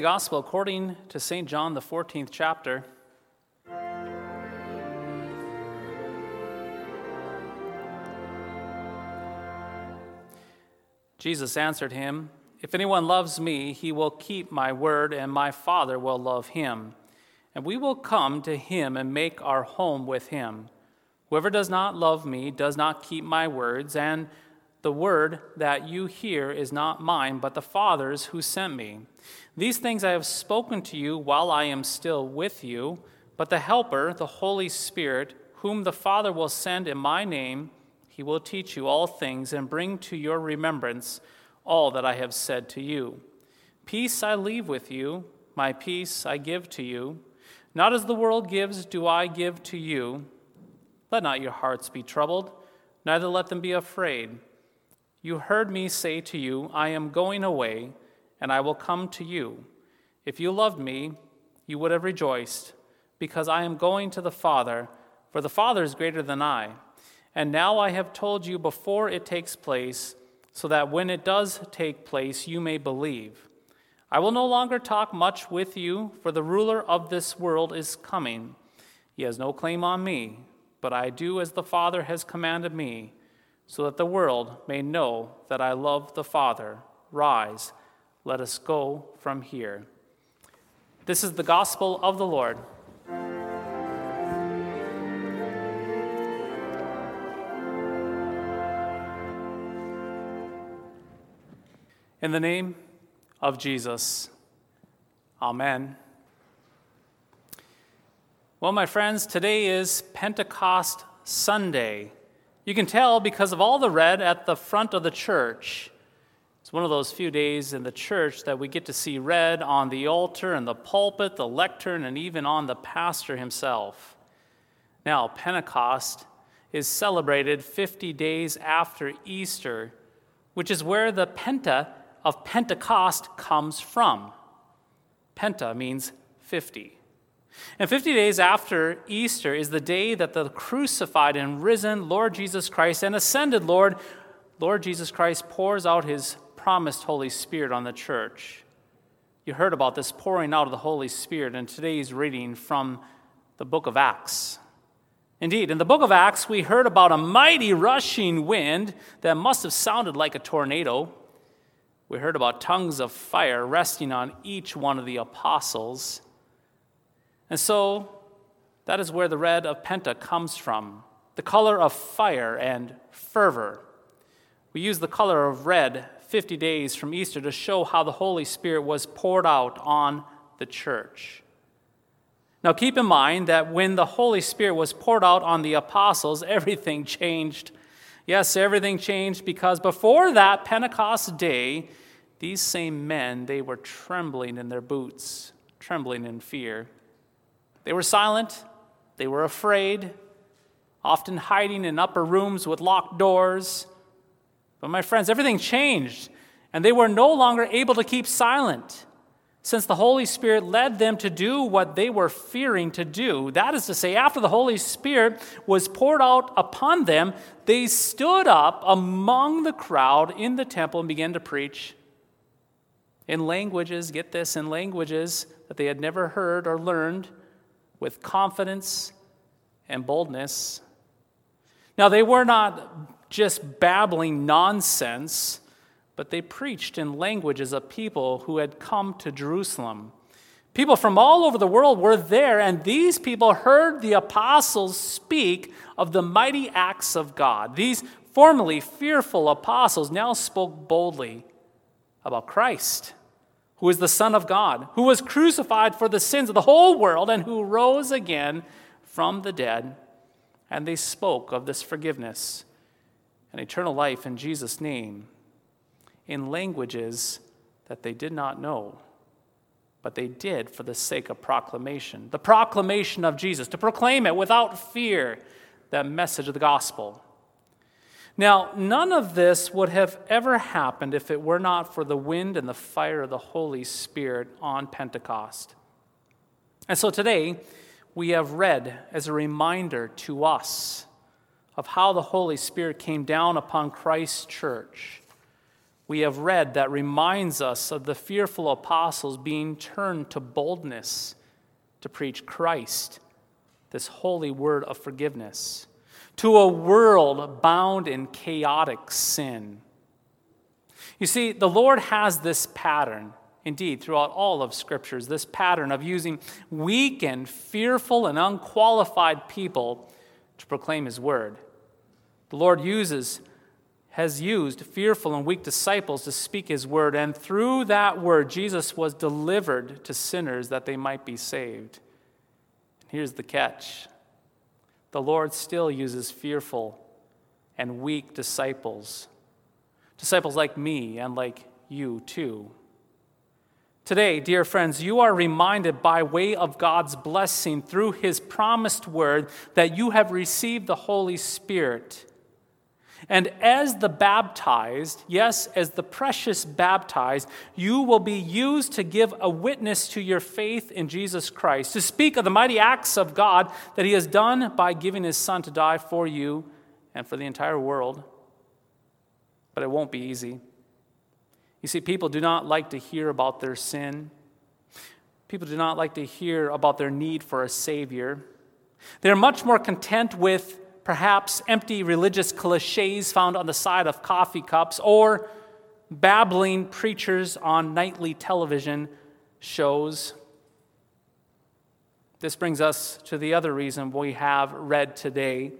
Holy Gospel according to St. John, the 14th chapter. Jesus answered him, If anyone loves me, he will keep my word, and my Father will love him. And we will come to him and make our home with him. Whoever does not love me does not keep my words, and the word that you hear is not mine, but the Father's who sent me. These things I have spoken to you while I am still with you, but the Helper, the Holy Spirit, whom the Father will send in my name, he will teach you all things and bring to your remembrance all that I have said to you. Peace I leave with you, my peace I give to you. Not as the world gives, do I give to you. Let not your hearts be troubled, neither let them be afraid. You heard me say to you, I am going away, and I will come to you. If you loved me, you would have rejoiced, because I am going to the Father, for the Father is greater than I. And now I have told you before it takes place, so that when it does take place, you may believe. I will no longer talk much with you, for the ruler of this world is coming. He has no claim on me, but I do as the Father has commanded me, so that the world may know that I love the Father. Rise, let us go from here. This is the gospel of the Lord. In the name of Jesus, Amen. Well, my friends, today is Pentecost Sunday. You can tell because of all the red at the front of the church. It's one of those few days in the church that we get to see red on the altar and the pulpit, the lectern, and even on the pastor himself. Now, Pentecost is celebrated 50 days after Easter, which is where the Penta of Pentecost comes from. Penta means 50. And 50 days after Easter is the day that the crucified and risen Lord Jesus Christ and ascended Lord, Lord Jesus Christ pours out his promised Holy Spirit on the church. You heard about this pouring out of the Holy Spirit in today's reading from the book of Acts. Indeed, in the book of Acts, we heard about a mighty rushing wind that must have sounded like a tornado we heard about tongues of fire resting on each one of the apostles. And so that is where the red of Penta comes from the color of fire and fervor. We use the color of red 50 days from Easter to show how the Holy Spirit was poured out on the church. Now, keep in mind that when the Holy Spirit was poured out on the apostles, everything changed. Yes, everything changed because before that Pentecost day, these same men, they were trembling in their boots, trembling in fear. They were silent, they were afraid, often hiding in upper rooms with locked doors. But my friends, everything changed, and they were no longer able to keep silent since the Holy Spirit led them to do what they were fearing to do. That is to say, after the Holy Spirit was poured out upon them, they stood up among the crowd in the temple and began to preach in languages, get this, in languages that they had never heard or learned with confidence and boldness. Now, they were not just babbling nonsense, but they preached in languages of people who had come to Jerusalem. People from all over the world were there, and these people heard the apostles speak of the mighty acts of God. These formerly fearful apostles now spoke boldly about Christ who is the Son of God, who was crucified for the sins of the whole world, and who rose again from the dead. and they spoke of this forgiveness and eternal life in Jesus' name in languages that they did not know, but they did for the sake of proclamation the proclamation of Jesus, to proclaim it without fear, that message of the gospel. Now, none of this would have ever happened if it were not for the wind and the fire of the Holy Spirit on Pentecost. And so today, we have red as a reminder to us of how the Holy Spirit came down upon Christ's church. We have red that reminds us of the fearful apostles being turned to boldness to preach Christ, this holy word of forgiveness, to a world bound in chaotic sin. You see, the Lord has this pattern indeed, throughout all of Scriptures, this pattern of using weak and fearful and unqualified people to proclaim His word. The Lord uses, has used fearful and weak disciples to speak His word, and through that word, Jesus was delivered to sinners that they might be saved. Here's the catch the Lord still uses fearful and weak disciples, disciples like me and like you too. Today, dear friends, you are reminded by way of God's blessing through His promised word that you have received the Holy Spirit. And as the baptized, yes, as the precious baptized, you will be used to give a witness to your faith in Jesus Christ, to speak of the mighty acts of God that He has done by giving His Son to die for you and for the entire world. But it won't be easy. You see, people do not like to hear about their sin. People do not like to hear about their need for a Savior. They're much more content with perhaps empty religious cliches found on the side of coffee cups or babbling preachers on nightly television shows. This brings us to the other reason we have red today.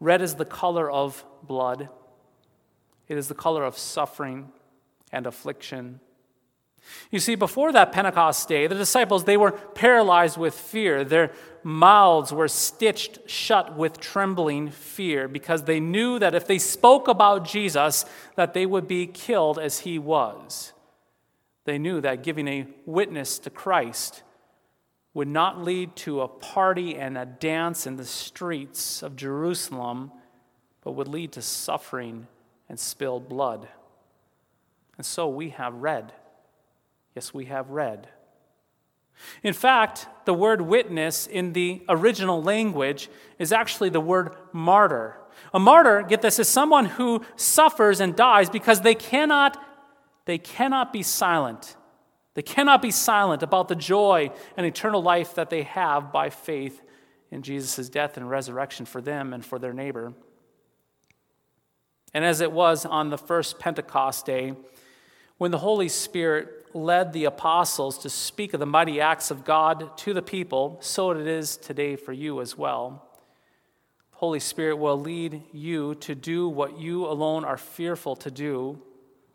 Red is the color of blood, it is the color of suffering and affliction. You see, before that Pentecost day, the disciples, they were paralyzed with fear. Their mouths were stitched shut with trembling fear because they knew that if they spoke about Jesus, that they would be killed as he was. They knew that giving a witness to Christ would not lead to a party and a dance in the streets of Jerusalem, but would lead to suffering and spilled blood. And so we have red. Yes, we have red. In fact, the word witness in the original language is actually the word martyr. A martyr, get this, is someone who suffers and dies because they cannot, they cannot be silent. They cannot be silent about the joy and eternal life that they have by faith in Jesus' death and resurrection for them and for their neighbor. And as it was on the first Pentecost day, when the Holy Spirit led the apostles to speak of the mighty acts of God to the people, so it is today for you as well. Holy Spirit will lead you to do what you alone are fearful to do,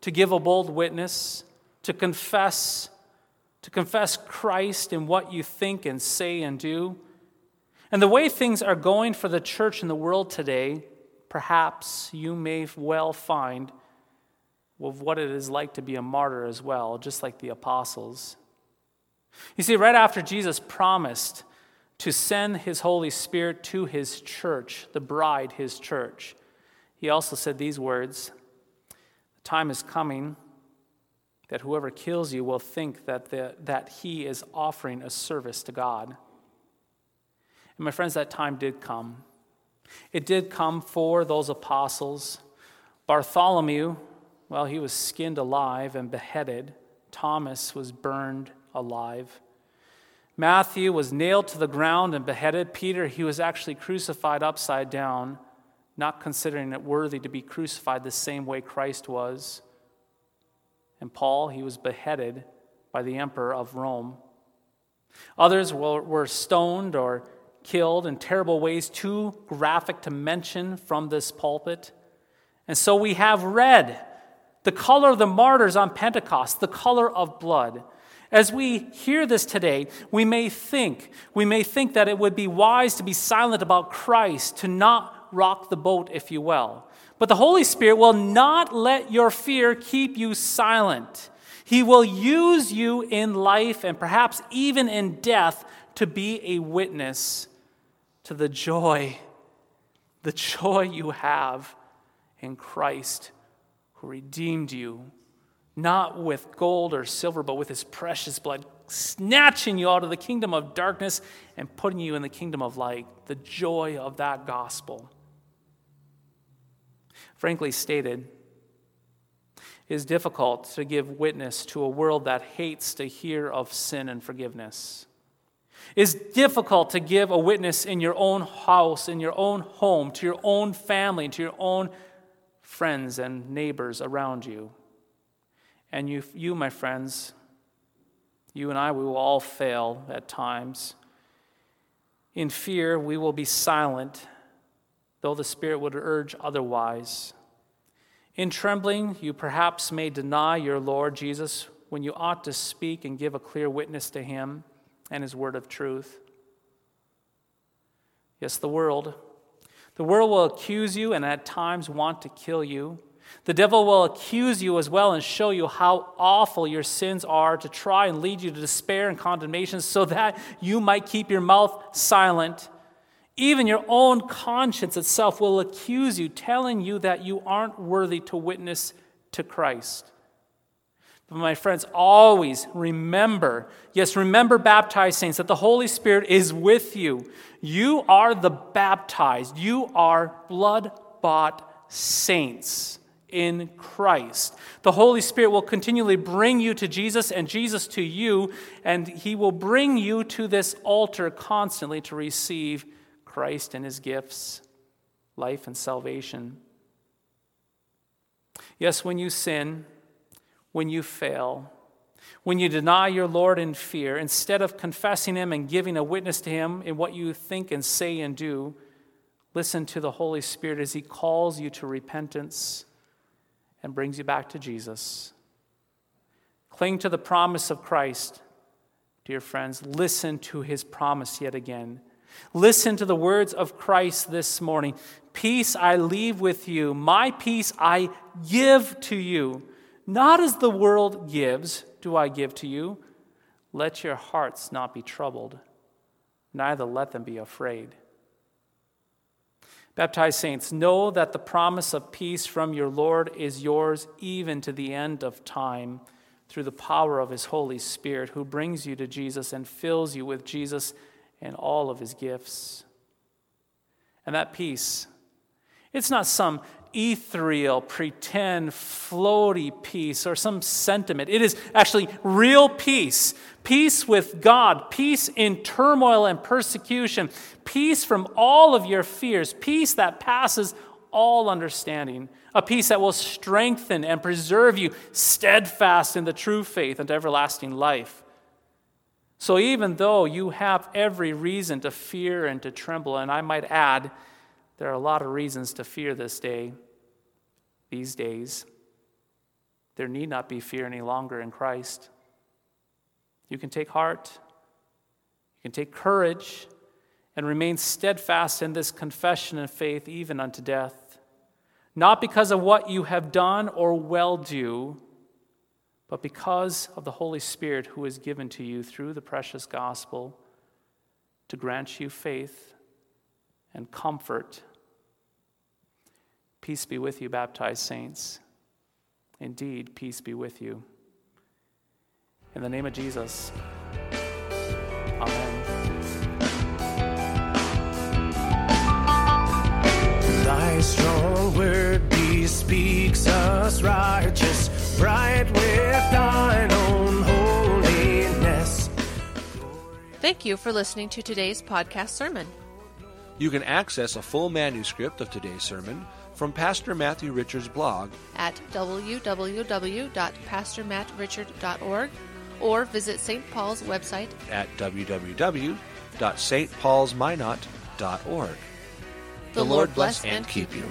to give a bold witness, to confess, to confess Christ in what you think and say and do. And the way things are going for the church in the world today, perhaps you may well find of what it is like to be a martyr as well, just like the apostles. You see, right after Jesus promised to send his Holy Spirit to his church, the bride, his church, he also said these words The time is coming that whoever kills you will think that, the, that he is offering a service to God. And my friends, that time did come. It did come for those apostles. Bartholomew, well, he was skinned alive and beheaded. Thomas was burned alive. Matthew was nailed to the ground and beheaded. Peter, he was actually crucified upside down, not considering it worthy to be crucified the same way Christ was. And Paul, he was beheaded by the emperor of Rome. Others were, were stoned or killed in terrible ways, too graphic to mention from this pulpit. And so we have red the color of the martyrs on Pentecost, the color of blood. As we hear this today, we may think, we may think that it would be wise to be silent about Christ, to not rock the boat, if you will. But the Holy Spirit will not let your fear keep you silent. He will use you in life and perhaps even in death to be a witness to the joy, the joy you have in Christ who redeemed you, not with gold or silver, but with his precious blood, snatching you out of the kingdom of darkness and putting you in the kingdom of light. The joy of that gospel. Frankly stated, it is difficult to give witness to a world that hates to hear of sin and forgiveness. It is difficult to give a witness in your own house, in your own home, to your own family, to your own friends and neighbors around you. And you, you, my friends, you and I, we will all fail at times. In fear, we will be silent, though the Spirit would urge otherwise. In trembling, you perhaps may deny your Lord Jesus when you ought to speak and give a clear witness to him and his word of truth. Yes, the world. The world will accuse you and at times want to kill you. The devil will accuse you as well and show you how awful your sins are to try and lead you to despair and condemnation so that you might keep your mouth silent. Even your own conscience itself will accuse you, telling you that you aren't worthy to witness to Christ. But my friends, always remember, yes, remember, baptized saints, that the Holy Spirit is with you. You are the baptized, you are blood bought saints in Christ. The Holy Spirit will continually bring you to Jesus and Jesus to you, and He will bring you to this altar constantly to receive Christ and his gifts, life and salvation. Yes, when you sin, when you fail, when you deny your Lord in fear, instead of confessing him and giving a witness to him in what you think and say and do, listen to the Holy Spirit as he calls you to repentance and brings you back to Jesus. Cling to the promise of Christ, dear friends. Listen to his promise yet again. Listen to the words of Christ this morning Peace I leave with you, my peace I give to you. Not as the world gives, do I give to you. Let your hearts not be troubled, neither let them be afraid. Baptized saints, know that the promise of peace from your Lord is yours even to the end of time through the power of his Holy Spirit, who brings you to Jesus and fills you with Jesus and all of his gifts. And that peace, it's not some ethereal, pretend, floaty peace or some sentiment. It is actually real peace. Peace with God, peace in turmoil and persecution, peace from all of your fears, peace that passes all understanding, a peace that will strengthen and preserve you steadfast in the true faith and everlasting life. So even though you have every reason to fear and to tremble, and I might add, there are a lot of reasons to fear this day, these days, there need not be fear any longer in Christ. You can take heart, you can take courage, and remain steadfast in this confession and faith even unto death. Not because of what you have done or well do, but because of the Holy Spirit who is given to you through the precious gospel to grant you faith and comfort. Peace be with you, baptized saints. Indeed, peace be with you. In the name of Jesus, Amen. Thy strong word bespeaks us righteous bright with thine own holiness. Thank you for listening to today's podcast sermon. You can access a full manuscript of today's sermon from Pastor Matthew Richard's blog at www.pastormattrichard.org or visit St. Paul's website at www.stpaulsminot.org. The, Lord bless and keep you.